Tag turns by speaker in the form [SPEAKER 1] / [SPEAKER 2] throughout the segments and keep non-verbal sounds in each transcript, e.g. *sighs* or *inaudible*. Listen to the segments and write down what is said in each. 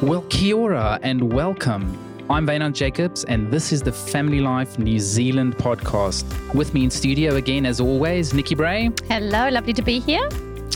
[SPEAKER 1] Well, kia ora and welcome. I'm Vaynant Jacobs, and this is the Family Life New Zealand podcast. With me in studio again, as always, Nikki Bray.
[SPEAKER 2] Hello, lovely to be here.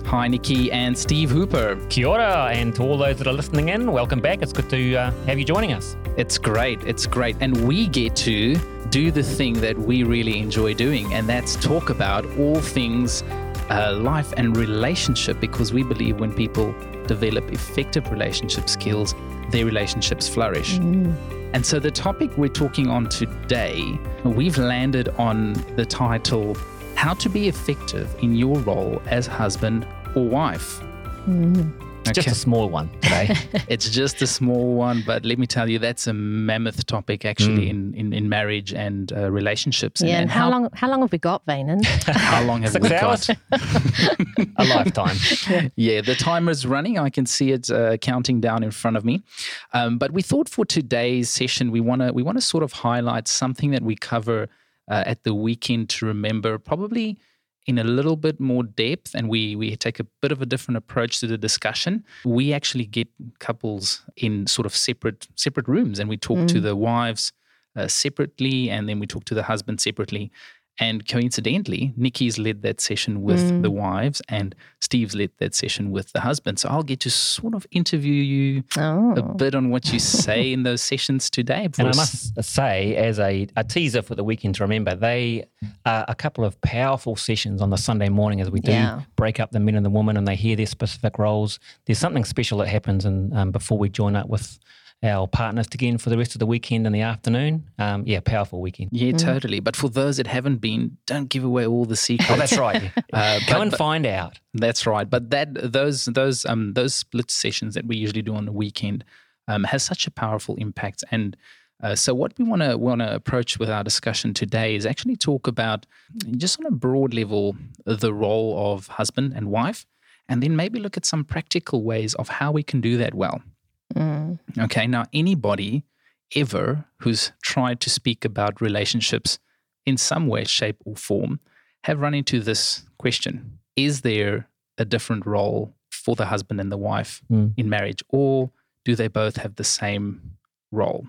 [SPEAKER 1] Hi, Nikki, and Steve Hooper.
[SPEAKER 3] Kia ora, and to all those that are listening in, welcome back. It's good to uh, have you joining us.
[SPEAKER 1] It's great. It's great. And we get to do the thing that we really enjoy doing, and that's talk about all things uh, life and relationship because we believe when people develop effective relationship skills, their relationships flourish.
[SPEAKER 2] Mm.
[SPEAKER 1] And so, the topic we're talking on today, we've landed on the title How to Be Effective in Your Role as Husband or Wife.
[SPEAKER 2] Mm.
[SPEAKER 3] It's just a small one today. *laughs*
[SPEAKER 1] it's just a small one, but let me tell you, that's a mammoth topic actually
[SPEAKER 3] Mm.
[SPEAKER 1] in, in, in marriage and uh, relationships.
[SPEAKER 2] Yeah, and how, long how long have we got, Vanan? *laughs* *laughs*
[SPEAKER 1] How long have
[SPEAKER 3] Six
[SPEAKER 1] we
[SPEAKER 3] hours?
[SPEAKER 1] got?
[SPEAKER 3] a lifetime.
[SPEAKER 1] yeah, the timer is running. I can see it uh, counting down in front of me. Um, but we thought for today's session, we want to we want to sort of highlight something that we cover uh, at the weekend to remember, probably in a little bit more depth, and we we take a bit of a different approach to the discussion. We actually get couples in sort of separate separate rooms, and we talk to
[SPEAKER 2] Mm.
[SPEAKER 1] the wives uh, separately, and then we talk to the husband separately. And coincidentally, Nikki's led that session with
[SPEAKER 2] Mm.
[SPEAKER 1] the wives, and Steve's led that session with the husband. So I'll get to sort of interview you
[SPEAKER 2] Oh,
[SPEAKER 1] a bit on what you say *laughs* in those sessions today.
[SPEAKER 3] And I must say, as a, a teaser for the weekend to remember, they are a couple of powerful sessions on the Sunday morning as we do
[SPEAKER 2] Yeah.
[SPEAKER 3] break up the men and the women and they hear their specific roles. There's something special that happens and um, before we join up with our partners again for the rest of the weekend and the afternoon. Um, yeah, powerful weekend.
[SPEAKER 1] yeah,
[SPEAKER 2] Mm.
[SPEAKER 1] totally. But for those that haven't been, don't give away all the secrets.
[SPEAKER 3] Oh, that's right. *laughs*
[SPEAKER 1] Uh,
[SPEAKER 3] Go
[SPEAKER 1] but-
[SPEAKER 3] and find out.
[SPEAKER 1] That's right. But that those those um those split sessions that we usually do on the weekend um, has such a powerful impact. And uh, so what we want to want to approach with our discussion today is actually talk about just on a broad level the role of husband and wife, and then maybe look at some practical ways of how we can do that well.
[SPEAKER 2] Mm.
[SPEAKER 1] Okay. Now, anybody ever who's tried to speak about relationships in some way, shape, or form have run into this question Is there a different role for the husband and the wife
[SPEAKER 3] Mm.
[SPEAKER 1] in marriage, or do they both have the same role?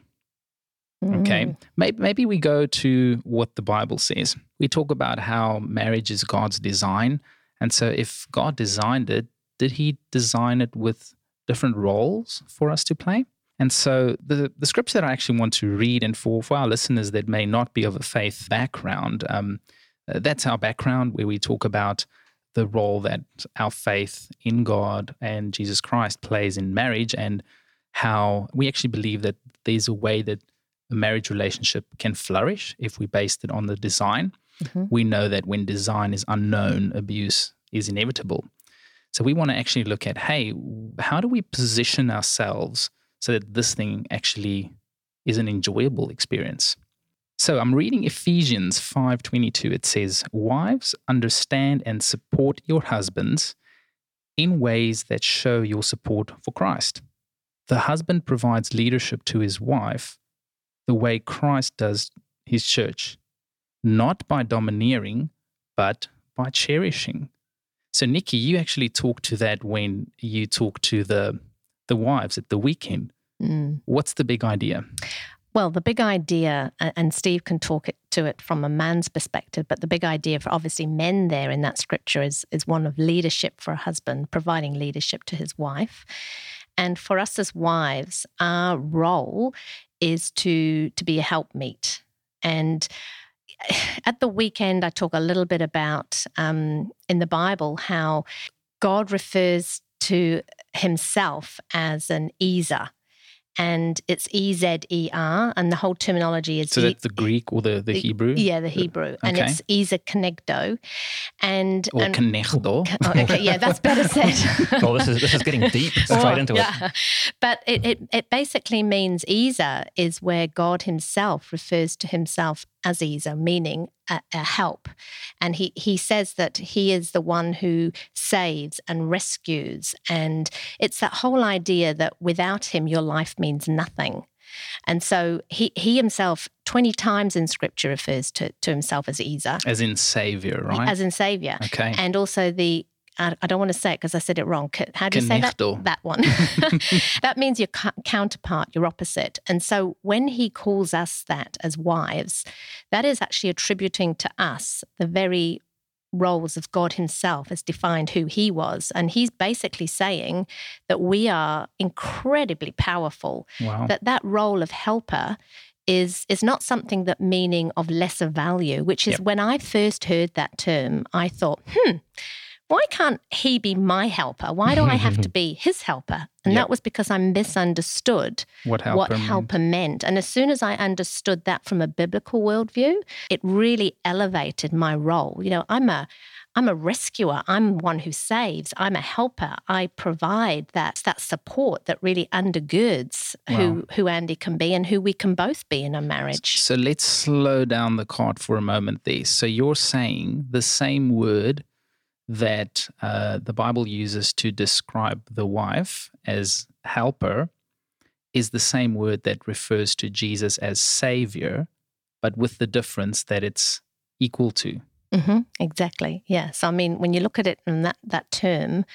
[SPEAKER 1] Okay.
[SPEAKER 2] Mm.
[SPEAKER 1] Maybe, maybe we go to what the Bible says. We talk about how marriage is God's design. And so, if God designed it, did he design it with different roles for us to play? And so, the, the scripture that I actually want to read, and for, for our listeners that may not be of a faith background, um, uh, that's our background where we talk about the role that our faith in God and Jesus Christ plays in marriage and how we actually believe that there's a way that a marriage relationship can flourish if we based it on the design.
[SPEAKER 2] Mhm.
[SPEAKER 1] We know that when design is unknown, abuse is inevitable. So we want to actually look at hey, how do we position ourselves so that this thing actually is an enjoyable experience? So I'm reading Ephesians 5:22 it says wives understand and support your husbands in ways that show your support for Christ. The husband provides leadership to his wife the way Christ does his church, not by domineering, but by cherishing. So, Nikki, you actually talk to that when you talk to the the wives at the weekend.
[SPEAKER 2] Mm.
[SPEAKER 1] What's the big idea?
[SPEAKER 2] Well, the big idea, and Steve can talk it, to it from a man's perspective, but the big idea for obviously men there in that scripture is, is one of leadership for a husband, providing leadership to his wife. And for us as wives, our role is to, to be a helpmeet. And *sighs* at the weekend, I talk a little bit about um, in the Bible how God refers to himself as an easer. And it's E Z E R, and the whole terminology is
[SPEAKER 1] So
[SPEAKER 2] e-
[SPEAKER 1] that's the Greek or the, the Hebrew?
[SPEAKER 2] yeah, the Hebrew, and it's Ezer kenegdo, and,
[SPEAKER 1] Or
[SPEAKER 2] and oh, okay, yeah, that's better said. *laughs*
[SPEAKER 3] Oh, this is this is getting deep straight
[SPEAKER 2] Oh,
[SPEAKER 3] into it.
[SPEAKER 2] But it, it, it basically means Ezer is where God himself refers to himself Ezer, meaning a, a help. And he, he says that he is the one who saves and rescues. And it's that whole idea that without him, your life means nothing. And so he, he himself, 20 times in scripture, refers to, to himself as Ezer,
[SPEAKER 1] As in Savior, right?
[SPEAKER 2] as in Savior.
[SPEAKER 1] okay.
[SPEAKER 2] And also the I, I don't want to say it because I said it wrong. How do you say that? That one. *laughs* that means your cu- counterpart, your opposite. And so when he calls us that as wives, that is actually attributing to us the very roles of God Himself as defined who He was. And He's basically saying that we are incredibly powerful,
[SPEAKER 1] Wow.
[SPEAKER 2] that that role of helper is is not something that meaning of lesser value which is
[SPEAKER 1] Yep.
[SPEAKER 2] when i first heard that term i thought hmm why can't he be my helper why do i have to *laughs* be his helper and
[SPEAKER 1] Yep.
[SPEAKER 2] that was because i misunderstood
[SPEAKER 1] what helper?
[SPEAKER 2] what
[SPEAKER 1] meant.
[SPEAKER 2] helper meant. And as soon as I understood that from a biblical worldview, it really elevated my role. You know, I'm a I'm a rescuer. I'm one who saves. I'm a helper. I provide that that support that really undergirds who who Andy can be and who we can both be in a marriage.
[SPEAKER 1] So let's slow down the card for a moment there. So you're saying the same word that uh, the Bible uses to describe the wife as helper is the same word that refers to Jesus as savior, but with the difference that it's equal to.
[SPEAKER 2] hmm exactly. Yes. I mean, when you look at it in that that term,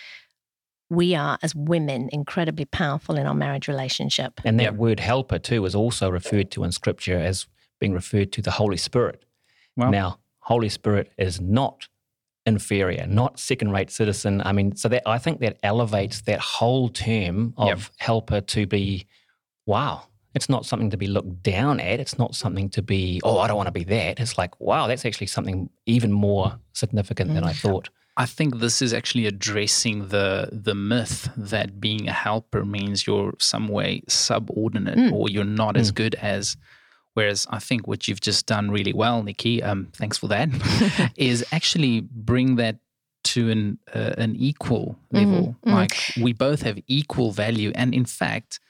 [SPEAKER 2] we are as women incredibly powerful in our marriage relationship.
[SPEAKER 3] And that
[SPEAKER 1] Yep.
[SPEAKER 3] word helper too is also referred to in scripture as being referred to the Holy Spirit.
[SPEAKER 1] Well,
[SPEAKER 3] Now, Holy Spirit is not inferior, not second rate citizen. I mean, so that I think that elevates that whole term of
[SPEAKER 1] Yep.
[SPEAKER 3] helper to be wow. It's not something to be looked down at. It's not something to be, oh, I don't want to be that. It's like, wow, that's actually something even more significant than I thought.
[SPEAKER 1] I think this is actually addressing the the myth that being a helper means you're some way subordinate
[SPEAKER 2] Mm.
[SPEAKER 1] or you're not as good as. Whereas I think what you've just done really well, Nikki, um, thanks for that, *laughs* is actually bring that to an uh, an equal level.
[SPEAKER 2] mm.
[SPEAKER 1] Like we both have equal value, and in fact,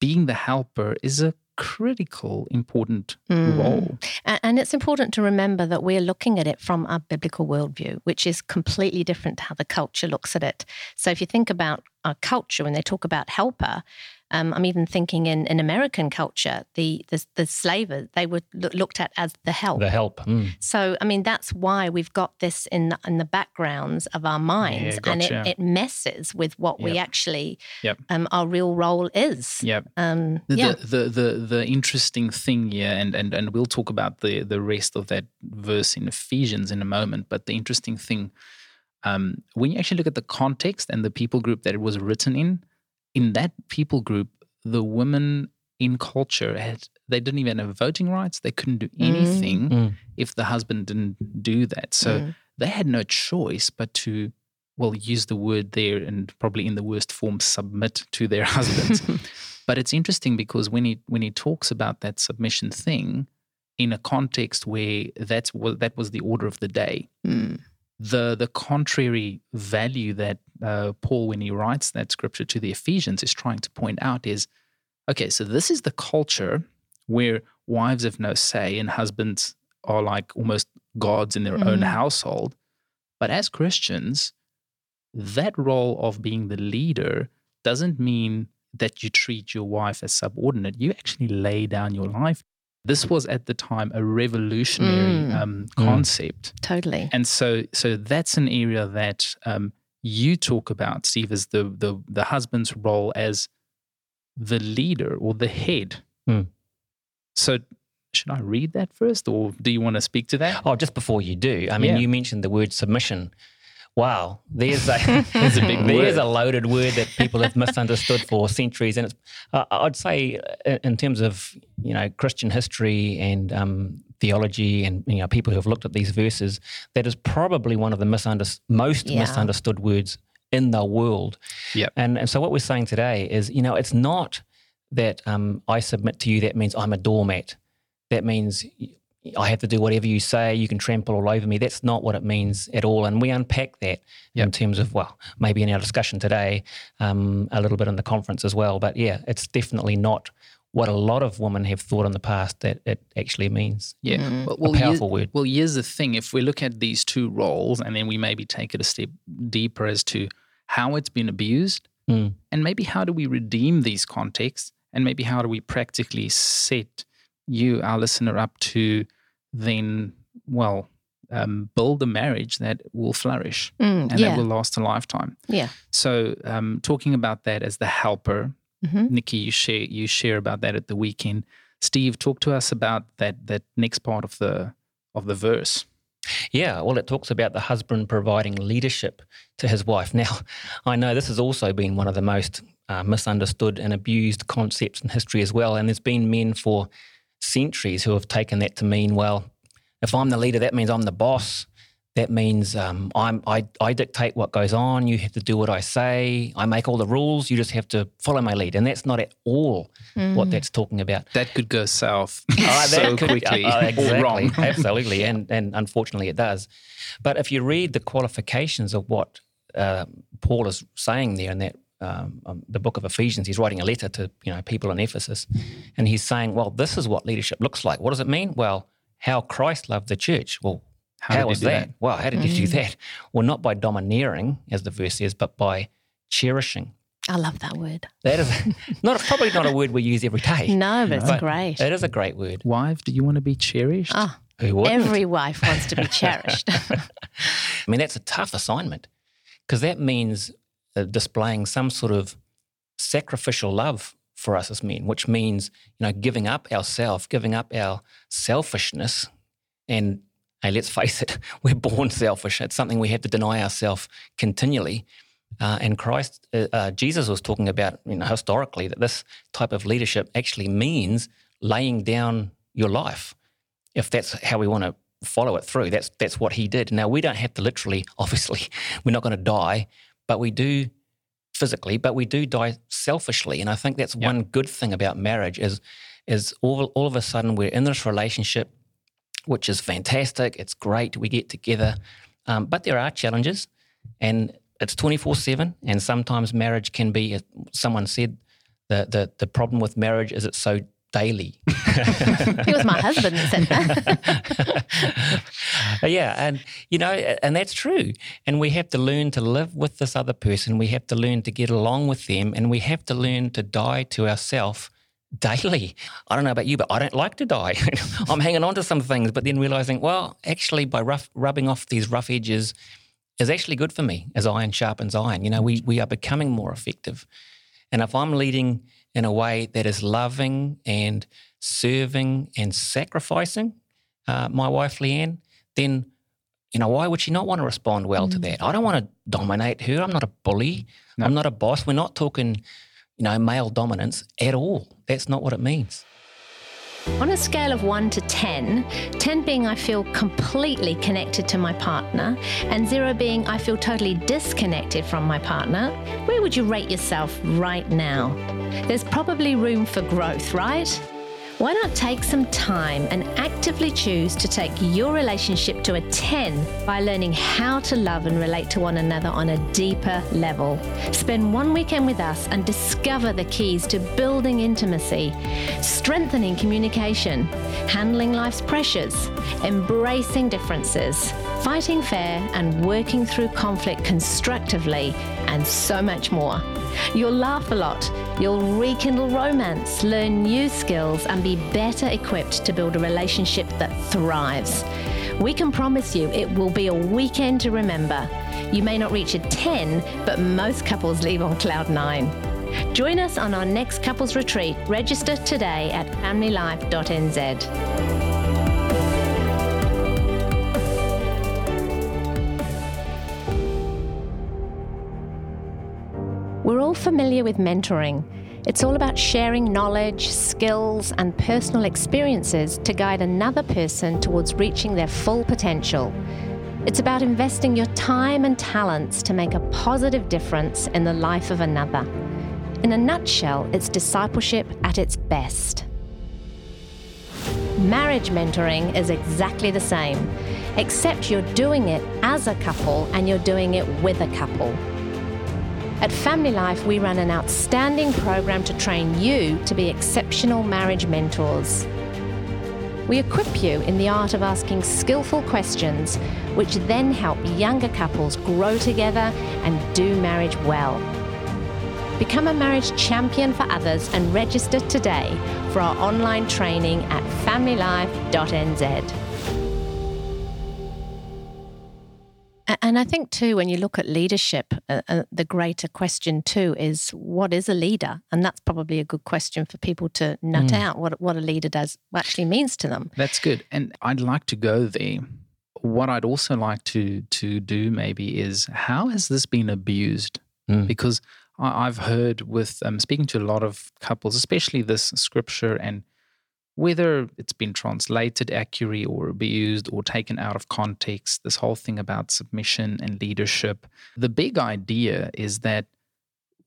[SPEAKER 1] being the helper is a critical, important
[SPEAKER 2] Mm.
[SPEAKER 1] role.
[SPEAKER 2] And it's important to remember that we're looking at it from our biblical worldview, which is completely different to how the culture looks at it. So if you think about our culture, when they talk about helper, um, I'm even thinking in, in American culture, the the, the slavers they were loo- looked at as the help.
[SPEAKER 3] The help. mm.
[SPEAKER 2] So I mean that's why we've got this in the, in the backgrounds of our minds, and it, it messes with what we actually
[SPEAKER 1] Yep.
[SPEAKER 2] um, our real role is.
[SPEAKER 1] Yep.
[SPEAKER 2] Um,
[SPEAKER 1] The,
[SPEAKER 2] yeah.
[SPEAKER 1] the, the the the interesting thing here, and, and and we'll talk about the the rest of that verse in Ephesians in a moment. But the interesting thing, um, when you actually look at the context and the people group that it was written in, in that people group, the women in culture had they didn't even have voting rights. They couldn't do anything
[SPEAKER 3] Mm.
[SPEAKER 1] if the husband didn't do that. So
[SPEAKER 2] Mm.
[SPEAKER 1] they had no choice but to, well, use the word there and probably in the worst form, submit to their *laughs* husbands. *laughs* but it's interesting because when he when he talks about that submission thing in a context where that's what that was the order of the day,
[SPEAKER 2] Mm.
[SPEAKER 1] The the contrary value that uh, Paul, when he writes that scripture to the Ephesians, is trying to point out is, okay, so this is the culture where wives have no say and husbands are like almost gods in their own
[SPEAKER 2] Mhm.
[SPEAKER 1] household. But as Christians, that role of being the leader doesn't mean that you treat your wife as subordinate. You actually lay down your life. This was at the time a revolutionary
[SPEAKER 2] Mm.
[SPEAKER 1] um,
[SPEAKER 3] Mm.
[SPEAKER 1] concept.
[SPEAKER 2] Totally.
[SPEAKER 1] And so, so that's an area that um, you talk about, Steve, as the, the the husband's role as the leader or the head.
[SPEAKER 3] Hmm.
[SPEAKER 1] So, should I read that first, or do you want to speak to that?
[SPEAKER 3] Oh, just before you do, I mean,
[SPEAKER 1] Yeah.
[SPEAKER 3] you mentioned the word submission. Wow, there's a *laughs* there's
[SPEAKER 1] a big
[SPEAKER 3] there's a loaded word that people have misunderstood for centuries, and it's uh, I'd say uh, in terms of you know Christian history and um, theology, and you know people who have looked at these verses, that is probably one of the misunderstood most
[SPEAKER 2] Yeah.
[SPEAKER 3] misunderstood words in the world.
[SPEAKER 1] Yep.
[SPEAKER 3] And and so what we're saying today is, you know, it's not that um, I submit to you. That means I'm a doormat. That means I have to do whatever you say. You can trample all over me. That's not what it means at all. And we unpack that in terms of well, maybe in our discussion today, um, a little bit in the conference as well. But yeah, it's definitely not what a lot of women have thought in the past that it actually means.
[SPEAKER 1] Yeah,
[SPEAKER 2] Mm.
[SPEAKER 1] well,
[SPEAKER 3] A
[SPEAKER 1] well,
[SPEAKER 3] powerful word.
[SPEAKER 1] Well, here's the thing: if we look at these two roles, and then we maybe take it a step deeper as to how it's been abused,
[SPEAKER 3] Mm.
[SPEAKER 1] and maybe how do we redeem these contexts, and maybe how do we practically set you, our listener, up to then, well, um, build a marriage that will flourish
[SPEAKER 2] Mm,
[SPEAKER 1] and
[SPEAKER 2] yeah.
[SPEAKER 1] that will last a lifetime.
[SPEAKER 2] yeah.
[SPEAKER 1] So, um, talking about that as the helper,
[SPEAKER 2] Mhm.
[SPEAKER 1] Nikki, you share you share about that at the weekend. Steve, talk to us about that that next part of the of the verse.
[SPEAKER 3] Yeah, well, it talks about the husband providing leadership to his wife. *laughs* Now, I know this has also been one of the most uh, misunderstood and abused concepts in history as well. And there's been men for centuries who have taken that to mean, well, if I'm the leader, that means I'm the boss. That means um, I'm, I, I dictate what goes on. You have to do what I say. I make all the rules. You just have to follow my lead. And that's not at all what that's talking about.
[SPEAKER 1] That could go south *laughs*
[SPEAKER 3] Oh, *laughs*
[SPEAKER 1] so
[SPEAKER 3] could-
[SPEAKER 1] quickly
[SPEAKER 3] uh,
[SPEAKER 1] or
[SPEAKER 3] exactly,
[SPEAKER 1] wrong. *laughs*
[SPEAKER 3] absolutely, and and unfortunately it does. But if you read the qualifications of what uh, Paul is saying there in that um, um, the book of Ephesians, he's writing a letter to you know people in Ephesus, and he's saying, well, this is what leadership looks like. What does it mean? Well, how Christ loved the church. Well,
[SPEAKER 1] How
[SPEAKER 3] how, was that?
[SPEAKER 1] that?
[SPEAKER 3] Well, how did he do that? Well, not by domineering, as the verse says, but by cherishing.
[SPEAKER 2] I love that word.
[SPEAKER 3] That is *laughs* not probably not a word we use every day.
[SPEAKER 2] No, but it's
[SPEAKER 3] But
[SPEAKER 2] great.
[SPEAKER 3] It is a great word.
[SPEAKER 1] Wife, do you want to be cherished?
[SPEAKER 2] Ah,
[SPEAKER 3] Who
[SPEAKER 2] every wife wants to be cherished. *laughs*
[SPEAKER 3] I mean, that's a tough assignment because that means displaying some sort of sacrificial love for us as men, which means, you know, giving up ourself, giving up our selfishness. And hey, let's face it, *laughs* we're born selfish. It's something we have to deny ourselves continually. Uh, and Christ, uh, uh, Jesus was talking about, you know, historically that this type of leadership actually means laying down your life if that's how we want to follow it through. That's that's what he did. Now we don't have to literally, *laughs* obviously, we're not going to die, but we do physically, but we do die selfishly. And I think that's one good thing about marriage is is all all of a sudden we're in this relationship, which is fantastic. It's great. We get together, um, but there are challenges, and it's twenty four seven. And sometimes marriage can be. Someone said the the the problem with marriage is it's so daily.
[SPEAKER 2] It was my husband that said that. *laughs*
[SPEAKER 3] yeah, and you know, and that's true. And we have to learn to live with this other person. We have to learn to get along with them, and we have to learn to die to ourselves daily. I don't know about you, but I don't like to die. *laughs* I'm hanging on to some things, but then realizing, well, actually, by rough, rubbing off these rough edges is actually good for me as iron sharpens iron. You know, we, we are becoming more effective. And if I'm leading in a way that is loving and serving and sacrificing uh, my wife, Leanne, then, you know, why would she not want to respond well to that? I don't want to dominate her. I'm not a bully.
[SPEAKER 1] No.
[SPEAKER 3] I'm not a boss. We're not talking, you know, male dominance at all. That's not what it means.
[SPEAKER 2] On a scale of 1 to 10, 10 being I feel completely connected to my partner, and 0 being I feel totally disconnected from my partner, where would you rate yourself right now? There's probably room for growth, right? Why not take some time and actively choose to take your relationship to a 10 by learning how to love and relate to one another on a deeper level? Spend one weekend with us and discover the keys to building intimacy, strengthening communication, handling life's pressures, embracing differences, fighting fair and working through conflict constructively, and so much more. You'll laugh a lot, you'll rekindle romance, learn new skills, and be better equipped to build a relationship that thrives. We can promise you it will be a weekend to remember. You may not reach a 10, but most couples leave on cloud 9. Join us on our next couples retreat. Register today at familylife.nz. We're all familiar with mentoring. It's all about sharing knowledge, skills, and personal experiences to guide another person towards reaching their full potential. It's about investing your time and talents to make a positive difference in the life of another. In a nutshell, it's discipleship at its best. Marriage mentoring is exactly the same, except you're doing it as a couple and you're doing it with a couple. At Family Life, we run an outstanding program to train you to be exceptional marriage mentors. We equip you in the art of asking skillful questions, which then help younger couples grow together and do marriage well. Become a marriage champion for others and register today for our online training at familylife.nz. And I think too, when you look at leadership, uh, uh, the greater question too is what is a leader, and that's probably a good question for people to nut
[SPEAKER 3] Mm.
[SPEAKER 2] out what what a leader does actually means to them.
[SPEAKER 1] That's good. And I'd like to go there. What I'd also like to to do maybe is how has this been abused?
[SPEAKER 3] Mm.
[SPEAKER 1] Because I, I've heard with um, speaking to a lot of couples, especially this scripture, and whether it's been translated accurately or abused or taken out of context, this whole thing about submission and leadership. The big idea is that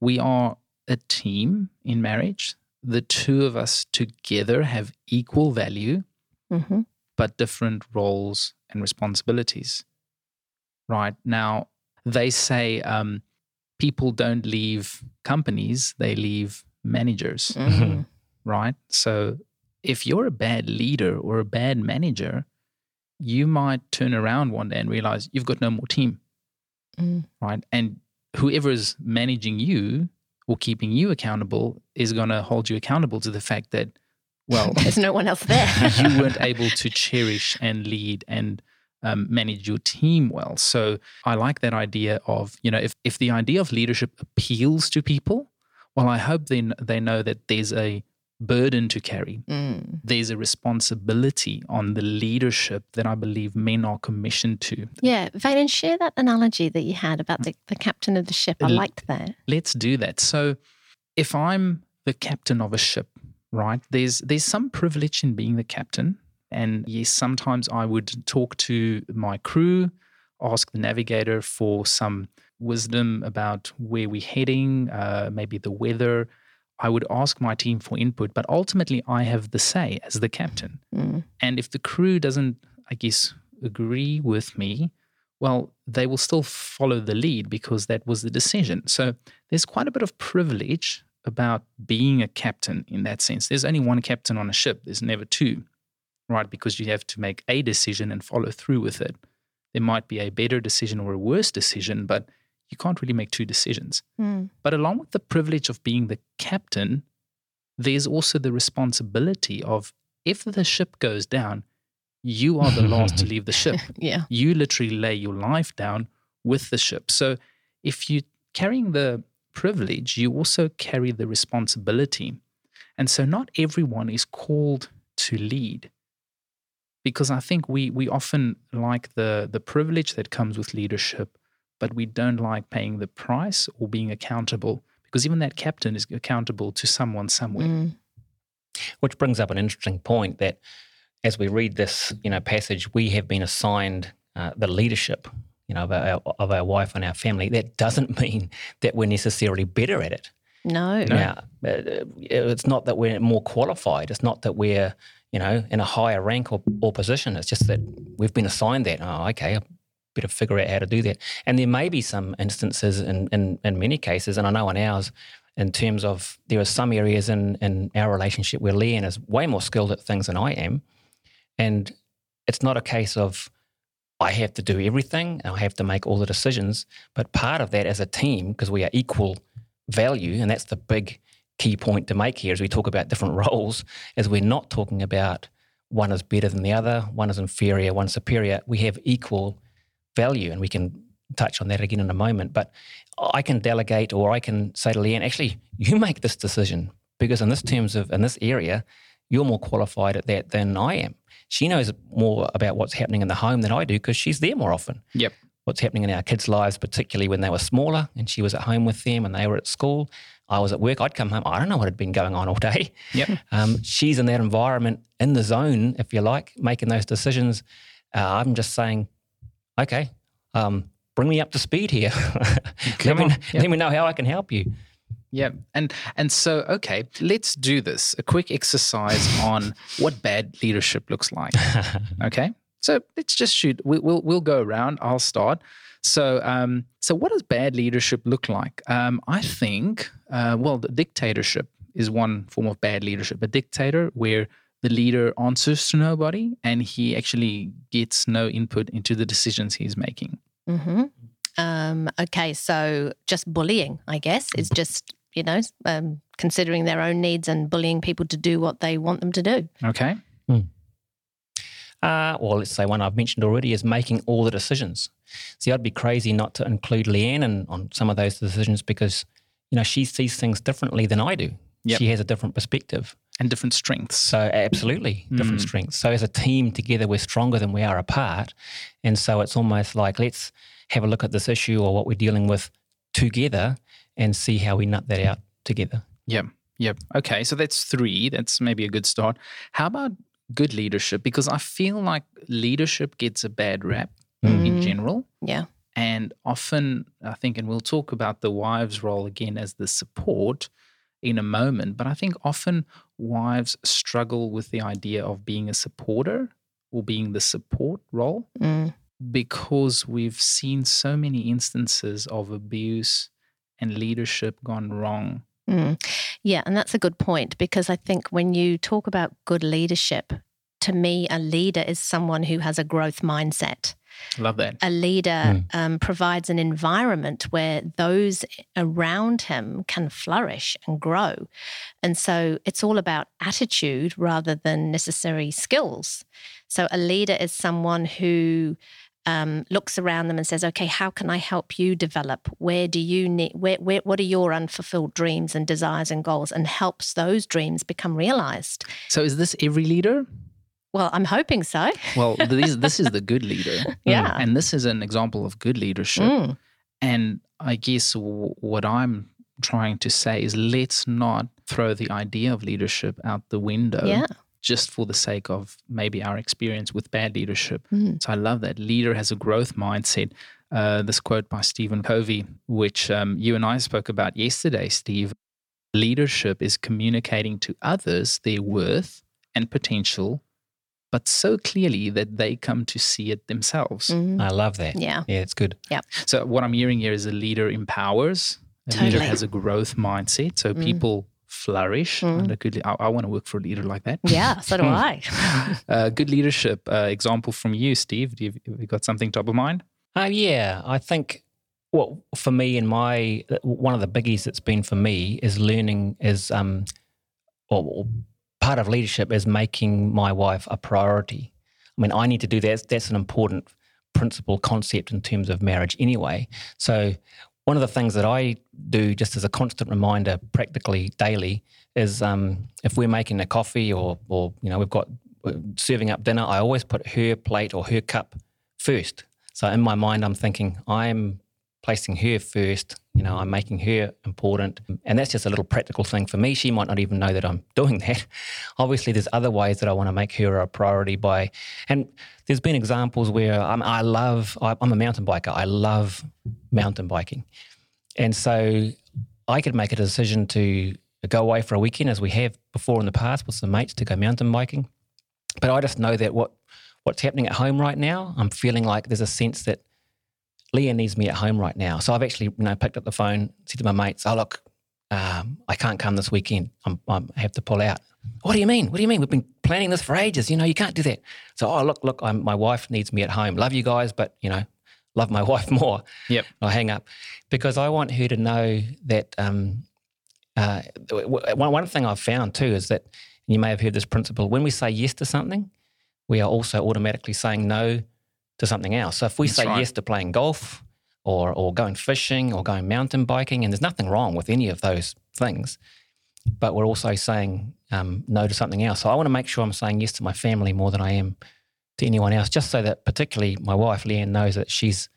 [SPEAKER 1] we are a team in marriage. The two of us together have equal value
[SPEAKER 2] hmm
[SPEAKER 1] but different roles and responsibilities. Right now, they say um, people don't leave companies, they leave managers,
[SPEAKER 2] Mm. *laughs*
[SPEAKER 1] right? So if you're a bad leader or a bad manager, you might turn around one day and realize you've got no more team,
[SPEAKER 2] Mm.
[SPEAKER 1] right? And whoever is managing you or keeping you accountable is going to hold you accountable to the fact that, well, *laughs*
[SPEAKER 2] There's no one else there. *laughs*
[SPEAKER 1] you weren't able to cherish and lead and um, manage your team well. So I like that idea of, you know, if, if the idea of leadership appeals to people, well, I hope then they know that there's a burden to carry.
[SPEAKER 2] Mm.
[SPEAKER 1] There's a responsibility on the leadership that I believe men are commissioned to.
[SPEAKER 2] Yeah, Valen, share that analogy that you had about the, the captain of the ship. I liked that.
[SPEAKER 1] Let's do that. So if I'm the captain of a ship, right, there's there's some privilege in being the captain. And yes, sometimes I would talk to my crew, ask the navigator for some wisdom about where we're heading, uh, maybe the weather. I would ask my team for input, but ultimately I have the say as the captain.
[SPEAKER 2] Mm.
[SPEAKER 1] And if the crew doesn't, I guess, agree with me, well, they will still follow the lead because that was the decision. So there's quite a bit of privilege about being a captain in that sense. There's only one captain on a ship, there's never two, right? Because you have to make a decision and follow through with it. There might be a better decision or a worse decision, but you can't really make two decisions.
[SPEAKER 2] Mm.
[SPEAKER 1] But along with the privilege of being the captain, there's also the responsibility of if the ship goes down, you are the last to *laughs* leave the ship. *laughs*
[SPEAKER 2] Yeah.
[SPEAKER 1] You literally lay your life down with the ship. So if you're carrying the privilege, you also carry the responsibility. And so not everyone is called to lead. Because I think we we often like the the privilege that comes with leadership, but we don't like paying the price or being accountable because even that captain is accountable to someone somewhere.
[SPEAKER 2] Mm.
[SPEAKER 3] Which brings up an interesting point that as we read this, you know, passage, we have been assigned uh, the leadership, you know, of our, of our wife and our family. That doesn't *laughs* mean that we're necessarily better at it.
[SPEAKER 2] No.
[SPEAKER 1] No.
[SPEAKER 3] Now, uh, it's not that we're more qualified. It's not that we're, you know, in a higher rank or, or position. It's just that we've been assigned that. Oh, okay, I better figure out how to do that. And there may be some instances in, in, in many cases, and I know in ours, in terms of there are some areas in, in our relationship where Leanne is way more skilled at things than I am. And it's not a case of I have to do everything I have to make all the decisions. But part of that as a team, because we are equal value, and that's the big key point to make here as we talk about different *laughs* roles, is we're not talking about one is better than the other, one is inferior, one superior. We have equal value, and we can touch on that again in a moment. But I can delegate, or I can say to Leanne, actually, you make this decision because in this terms of in this area, you're more qualified at that than I am. She knows more about what's happening in the home than I do because she's there more often
[SPEAKER 1] Yep.
[SPEAKER 3] what's happening in our kids' lives, particularly when they were smaller and she was at home with them and they were at school. I was at work. I'd come home. I don't know what had been going on all day.
[SPEAKER 1] Yep. *laughs*
[SPEAKER 3] Um, she's in that environment, in the zone, if you like, making those decisions. Uh, I'm just saying, okay, um, bring me up to speed here. *laughs* let, me.
[SPEAKER 1] Yep.
[SPEAKER 3] let me know how I can help you.
[SPEAKER 1] Yeah. And and so okay, let's do this. A quick exercise on what bad leadership looks like. *laughs* Okay. So let's just shoot. We, we'll we'll go around. I'll start. So um so what does bad leadership look like? Um I think uh well the dictatorship is one form of bad leadership. A dictator where the leader answers to nobody and he actually gets no input into the decisions he's making.
[SPEAKER 2] hmm Um, okay, so just bullying, I guess, is just you know um, considering their own needs and bullying people to do what they want them to do.
[SPEAKER 1] Okay.
[SPEAKER 3] Uh, well, let's say one I've mentioned already is making all the decisions. See, I'd be crazy not to include Leanne in, on some of those decisions because, you know, she sees things differently than I do.
[SPEAKER 1] Yep.
[SPEAKER 3] She has a different perspective.
[SPEAKER 1] And different strengths.
[SPEAKER 3] So, absolutely, different
[SPEAKER 1] Mm.
[SPEAKER 3] strengths. So, as a team together, we're stronger than we are apart. And so, it's almost like let's have a look at this issue or what we're dealing with together and see how we nut that out together.
[SPEAKER 1] Yep. Yep. Okay. So that's three. That's maybe a good start. How about good leadership? Because I feel like leadership gets a bad rap in
[SPEAKER 2] Mm.
[SPEAKER 1] general.
[SPEAKER 2] Yeah.
[SPEAKER 1] And often, I think, and we'll talk about the wives' role again as the support in a moment, but I think often wives struggle with the idea of being a supporter or being the support role
[SPEAKER 2] Mm.
[SPEAKER 1] because we've seen so many instances of abuse and leadership gone wrong.
[SPEAKER 2] Mm. Yeah, and that's a good point because I think when you talk about good leadership, to me, a leader is someone who has a growth mindset.
[SPEAKER 1] Love that.
[SPEAKER 2] A leader um, provides an environment where those around him can flourish and grow. And so it's all about attitude rather than necessary skills. So a leader is someone who um, looks around them and says, "Okay, how can I help you develop? Where do you need? Where, where, what are your unfulfilled dreams and desires and goals?" And helps those dreams become realized.
[SPEAKER 1] So, is this every leader?
[SPEAKER 2] Well, I'm hoping so.
[SPEAKER 1] Well, *laughs* this, this is the good leader.
[SPEAKER 2] Yeah.
[SPEAKER 1] And this is an example of good leadership.
[SPEAKER 2] Mm.
[SPEAKER 1] And I guess w- what I'm trying to say is let's not throw the idea of leadership out the window
[SPEAKER 2] Yeah.
[SPEAKER 1] just for the sake of maybe our experience with bad leadership.
[SPEAKER 2] Mm.
[SPEAKER 1] So I love that. Leader has a growth mindset. Uh, this quote by Stephen Covey, which um, you and I spoke about yesterday, Steve. Leadership is communicating to others their worth and potential, but so clearly that they come to see it themselves.
[SPEAKER 2] Mm.
[SPEAKER 3] I love that.
[SPEAKER 2] Yeah.
[SPEAKER 3] Yeah, it's good. Yeah.
[SPEAKER 1] So what I'm hearing here is a leader empowers. A leader has a growth mindset, so
[SPEAKER 2] Mm.
[SPEAKER 1] people flourish.
[SPEAKER 2] Mm.
[SPEAKER 1] under good le- I, I want to work for a leader like that.
[SPEAKER 2] Yeah. So do. *laughs* I.
[SPEAKER 1] uh, good leadership uh, example from you, Steve. Do you, have you got something top of mind?
[SPEAKER 3] Uh, yeah, I think well for me and my one of the biggies that's been for me is learning is um or, or part of leadership is making my wife a priority. I mean, I need to do that. That's an important principle concept in terms of marriage anyway. So one of the things that I do just as a constant reminder practically daily is um, if we're making a coffee or or you know we've got uh, serving up dinner, I always put her plate or her cup first. So in my mind, I'm thinking I'm placing her first. You know, I'm making her important, and that's just a little practical thing for me. She might not even know that I'm *laughs* doing that. Obviously, there's other ways that I want to make her a priority by, and there's been examples where I'm, I love. I'm a mountain biker. I love mountain biking, and so I could make a decision to go away for a weekend, as we have before in the past with some mates to go mountain biking. But I just know that what what's happening at home right now, I'm feeling like there's a sense that Leah needs me at home right now. So I've actually, you know, picked up the phone, said to my mates, "Oh look, um, I can't come this weekend. I'm, I'm, I have to pull out." What do you mean? What do you mean? We've been planning this for ages. You know, you can't do that. So, oh look, look, I'm, my wife needs me at home. Love you guys, but you know, love my *laughs* wife more.
[SPEAKER 1] Yep.
[SPEAKER 3] I hang up because I want her to know that. Um, uh, one, one thing I've found too is that you may have heard this principle: when we say yes to something, we are also automatically saying no to something else. So if we
[SPEAKER 1] That's
[SPEAKER 3] say
[SPEAKER 1] right.
[SPEAKER 3] yes to playing golf or or going fishing or going mountain biking, and there's nothing wrong with any of those things, but we're also saying um, no to something else. So I want to make sure I'm saying yes to my family more than I am to anyone else, just so that particularly my wife Leanne knows that she's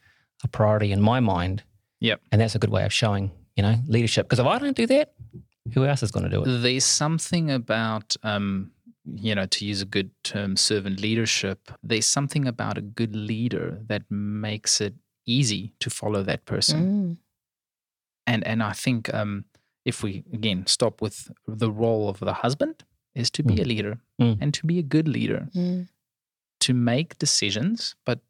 [SPEAKER 3] a priority in my mind.
[SPEAKER 1] Yep.
[SPEAKER 3] And that's a good way of showing, you know, leadership. Because if I don't do that, who else is going to do it?
[SPEAKER 1] There's something about, um, you know, to use a good term, servant leadership. There's something about a good leader that makes it easy to follow that person.
[SPEAKER 2] Mm.
[SPEAKER 1] And and I think um, if we again stop with the role of the husband is to be
[SPEAKER 3] Mm.
[SPEAKER 1] a leader
[SPEAKER 3] Mm.
[SPEAKER 1] and to be a good leader,
[SPEAKER 2] Mm.
[SPEAKER 1] to make decisions, but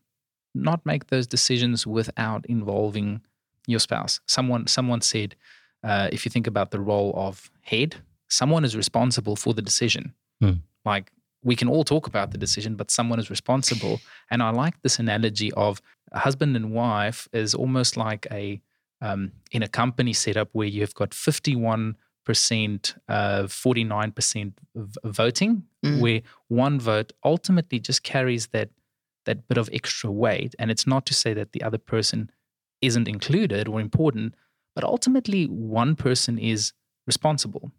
[SPEAKER 1] not make those decisions without involving your spouse. Someone someone said, uh, if you think about the role of head, someone is responsible for the decision.
[SPEAKER 3] Mm.
[SPEAKER 1] Like we can all talk about the decision, but someone is responsible. And I like this analogy of a husband and wife is almost like a um, in a company setup where you've got 51 percent, uh, 49% v- voting,
[SPEAKER 2] Mm.
[SPEAKER 1] where one vote ultimately just carries that that bit of extra weight. And it's not to say that the other person isn't included or important, but ultimately one person is responsible.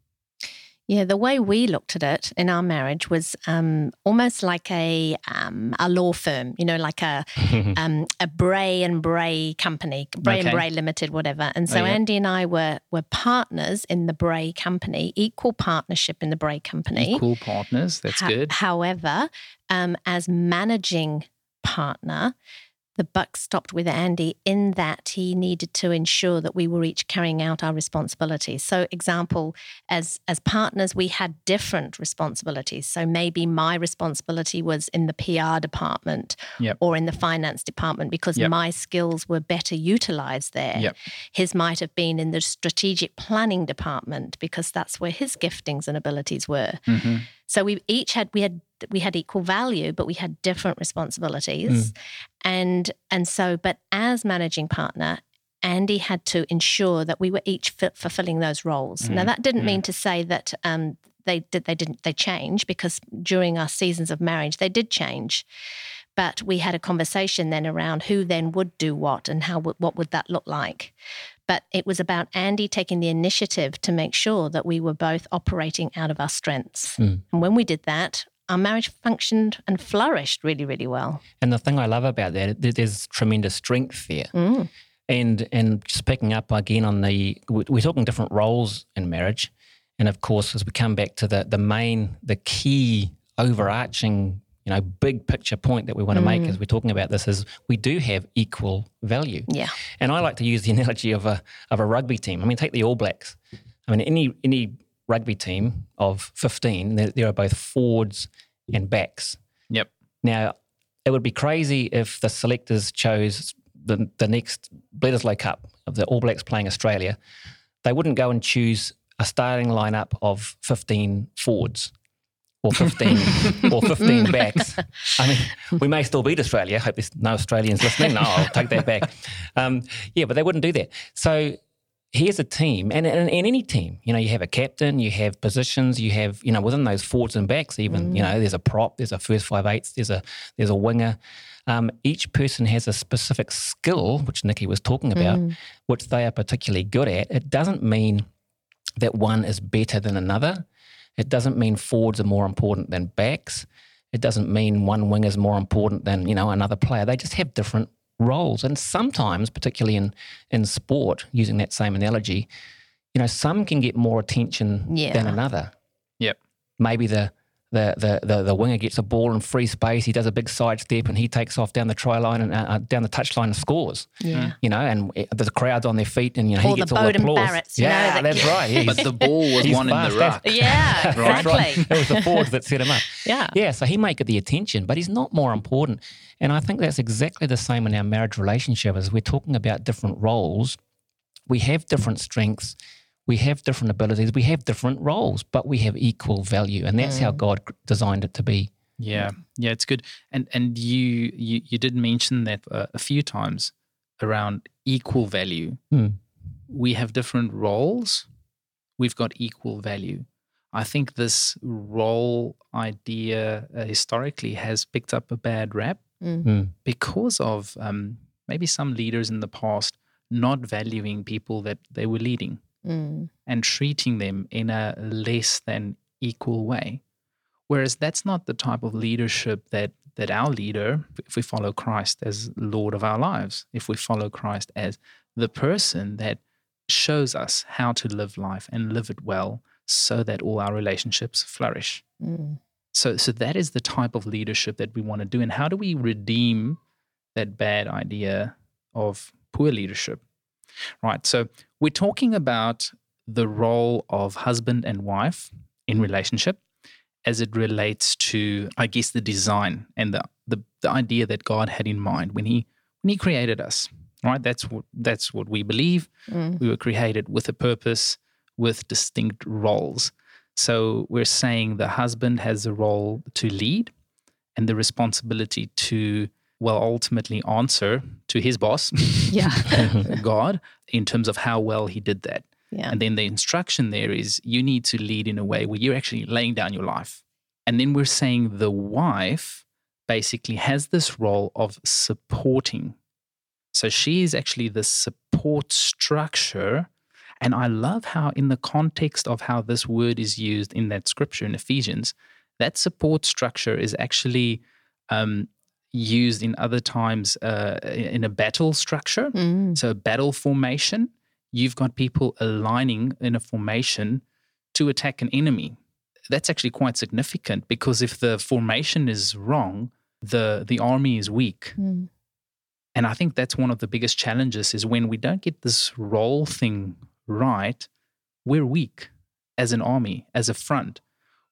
[SPEAKER 2] Yeah, the way we looked at it in our marriage was um, almost like a um, a law firm, you know, like a *laughs* um, a Bray and Bray company, Bray and Bray Limited, whatever. And so
[SPEAKER 1] Oh, yeah.
[SPEAKER 2] Andy and I were were partners in the Bray company, equal partnership in the Bray company.
[SPEAKER 1] Equal partners. That's
[SPEAKER 2] Ho-
[SPEAKER 1] good.
[SPEAKER 2] However, um, as managing partner, the buck stopped with Andy in that he needed to ensure that we were each carrying out our responsibilities. So, example, as as partners, we had different responsibilities. So maybe my responsibility was in the PR department
[SPEAKER 1] Yep.
[SPEAKER 2] or in the finance department because
[SPEAKER 1] Yep.
[SPEAKER 2] my skills were better utilized there.
[SPEAKER 1] Yep.
[SPEAKER 2] His might have been in the strategic planning department because that's where his giftings and abilities were.
[SPEAKER 1] hmm
[SPEAKER 2] So we each had we had we had equal value, but we had different responsibilities, and and so but as managing partner. Andy had to ensure that we were each fi- fulfilling those roles. Now
[SPEAKER 1] Mm,
[SPEAKER 2] that didn't mean to say that um, they did they didn't they change because during our seasons of marriage they did change, but we had a conversation then around who then would do what and how what would that look like. But it was about Andy taking the initiative to make sure that we were both operating out of our strengths.
[SPEAKER 3] Mm.
[SPEAKER 2] And when we did that, our marriage functioned and flourished really, really well.
[SPEAKER 3] And the thing I love about that, there's tremendous strength there.
[SPEAKER 2] Mm.
[SPEAKER 3] And and just picking up again on the, we- we're talking different roles in marriage, and of course, as we come back to the the main, the key overarching, you know, big picture point that we want to make as we're talking about this is we do have equal value.
[SPEAKER 2] Yeah.
[SPEAKER 3] And I like to use the *laughs* analogy of a of a rugby team. I mean, take the All Blacks. I mean, any any rugby team of fifteen, there, there are both forwards and backs.
[SPEAKER 1] Yep.
[SPEAKER 3] Now, it would be crazy if the selectors chose the, the next Bledisloe Cup of the All Blacks playing Australia. They wouldn't go and choose a starting lineup of 15 forwards or 15 or 15 *laughs* backs. I mean, we may still beat Australia. I hope there's no Australians listening. No, I'll take that back. *laughs* Um, yeah, but they wouldn't do that. So here's a team, and in any team, you know, you have a captain, you have positions, you have, you know, within those forwards and backs, even, you know, there's a prop, there's a first five eights, there's a there's a winger. Um, each person has a specific skill, which Nikki was talking about, which they are particularly good at. It doesn't mean that one is better than another. It doesn't mean forwards are more important than backs. It doesn't mean one wing is more important than you know another player. They just have different roles, and sometimes, particularly in in sport, using that same analogy, you know, some can get more attention than another.
[SPEAKER 1] Yep.
[SPEAKER 3] Maybe the the, the, the, the winger gets a ball in free space. He does a big side step and he takes off down the try line and uh, uh, down the touch line and scores.
[SPEAKER 2] Yeah.
[SPEAKER 3] You know, and it- the crowd's on their feet and you know
[SPEAKER 2] Or
[SPEAKER 3] he
[SPEAKER 2] the
[SPEAKER 3] gets all the
[SPEAKER 2] Beauden
[SPEAKER 3] applause.
[SPEAKER 2] Barretts, you know,
[SPEAKER 3] yeah,
[SPEAKER 2] that-
[SPEAKER 3] that's right. Yeah,
[SPEAKER 1] But the ball was one in the
[SPEAKER 3] that's-
[SPEAKER 1] ruck.
[SPEAKER 2] Yeah,
[SPEAKER 3] That's *laughs* right.
[SPEAKER 2] exactly. *laughs*
[SPEAKER 3] It was the forwards that set him up.
[SPEAKER 2] Yeah.
[SPEAKER 3] Yeah, so he might get the attention, but he's not more important. And I think that's exactly the same in our marriage relationship as we're talking about different roles. We have different strengths, we have different abilities, we have different roles, but we have equal value. And that's how God designed it to be.
[SPEAKER 1] Yeah, yeah, it's good. And and you you you did mention that uh, a few times around equal value.
[SPEAKER 3] Hmm.
[SPEAKER 1] We have different roles. We've got equal value. I think this role idea uh, historically has picked up a bad rap
[SPEAKER 3] Mm.
[SPEAKER 1] because of um, maybe some leaders in the past not valuing people that they were leading
[SPEAKER 2] Mm.
[SPEAKER 1] and treating them in a less than equal way. Whereas that's not the type of leadership that that our leader, if we follow Christ as Lord of our lives, if we follow Christ as the person that shows us how to live life and live it well so that all our relationships flourish.
[SPEAKER 2] Mm.
[SPEAKER 1] So so that is the type of leadership that we want to do. And how do we redeem that bad idea of poor leadership? Right. So we're talking about the role of husband and wife in relationship as it relates to, I guess, the design and the the, the idea that God had in mind when he when he created us. Right. That's what that's what we believe.
[SPEAKER 2] Mm.
[SPEAKER 1] We were created with a purpose, with distinct roles. So we're saying the husband has a role to lead and the responsibility to, well, ultimately answer to his boss, *laughs*
[SPEAKER 2] Yeah. *laughs*
[SPEAKER 1] God, in terms of how well he did that.
[SPEAKER 2] Yeah.
[SPEAKER 1] And then the instruction there is you need to lead in a way where you're actually laying down your life. And then we're saying the wife basically has this role of supporting. So she is actually the support structure. And I love how, in the context of how this word is used in that scripture in Ephesians, that support structure is actually um, used in other times uh, in a battle structure.
[SPEAKER 2] Mm.
[SPEAKER 1] So, a battle formation, you've got people aligning in a formation to attack an enemy. That's actually quite significant because if the formation is wrong, the, the army is weak.
[SPEAKER 2] Mm.
[SPEAKER 1] And I think that's one of the biggest challenges is when we don't get this role thing right, we're weak as an army, as a front.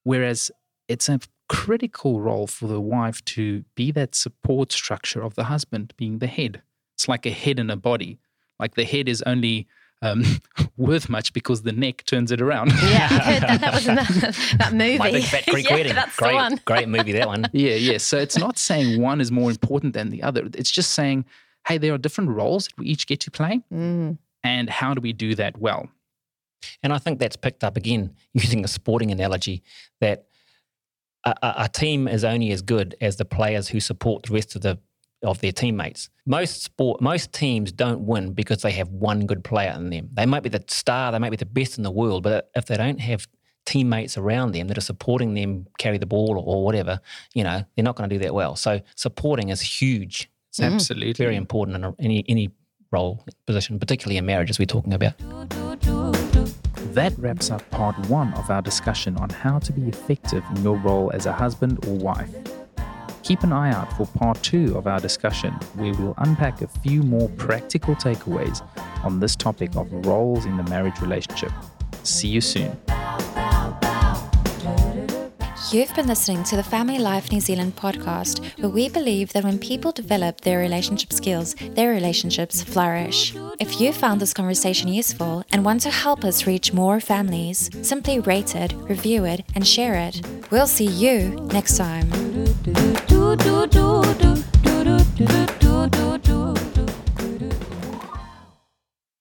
[SPEAKER 1] Whereas it's a critical role for the wife to be that support structure of the husband, being the head. It's like a head and a body. Like the head is only um, *laughs* worth much because the neck turns it around.
[SPEAKER 2] Yeah, *laughs* I heard that. That was in that, *laughs* that movie.
[SPEAKER 3] My Big Fat Greek
[SPEAKER 2] yeah,
[SPEAKER 3] Wedding.
[SPEAKER 2] That's
[SPEAKER 3] great,
[SPEAKER 2] the one.
[SPEAKER 3] great movie, that one.
[SPEAKER 1] yeah, yeah. So it's not saying one is more important than the other. It's just saying, hey, there are different roles that we each get to play.
[SPEAKER 2] Mm.
[SPEAKER 1] And how do we do that well?
[SPEAKER 3] And I think that's picked up again using a sporting analogy that a, a, a team is only as good as the players who support the rest of the of their teammates. Most sport, most teams don't win because they have one good player in them. They might be the star, they might be the best in the world, but if they don't have teammates around them that are supporting them carry the ball or, or whatever, you know, they're not going to do that well. So supporting is huge. It's mm.
[SPEAKER 1] Absolutely.
[SPEAKER 3] very important in a, any any role position, particularly in marriage, as we're talking about.
[SPEAKER 1] That wraps up part one of our discussion on how to be effective in your role as a husband or wife. Keep an eye out for part two of our discussion, where we'll unpack a few more practical takeaways on this topic of roles in the marriage relationship. See you soon.
[SPEAKER 4] You've been listening to the Family Life New Zealand podcast, where we believe that when people develop their relationship skills, their relationships flourish. If you found this conversation useful and want to help us reach more families, simply rate it, review it, and share it. We'll see you next time.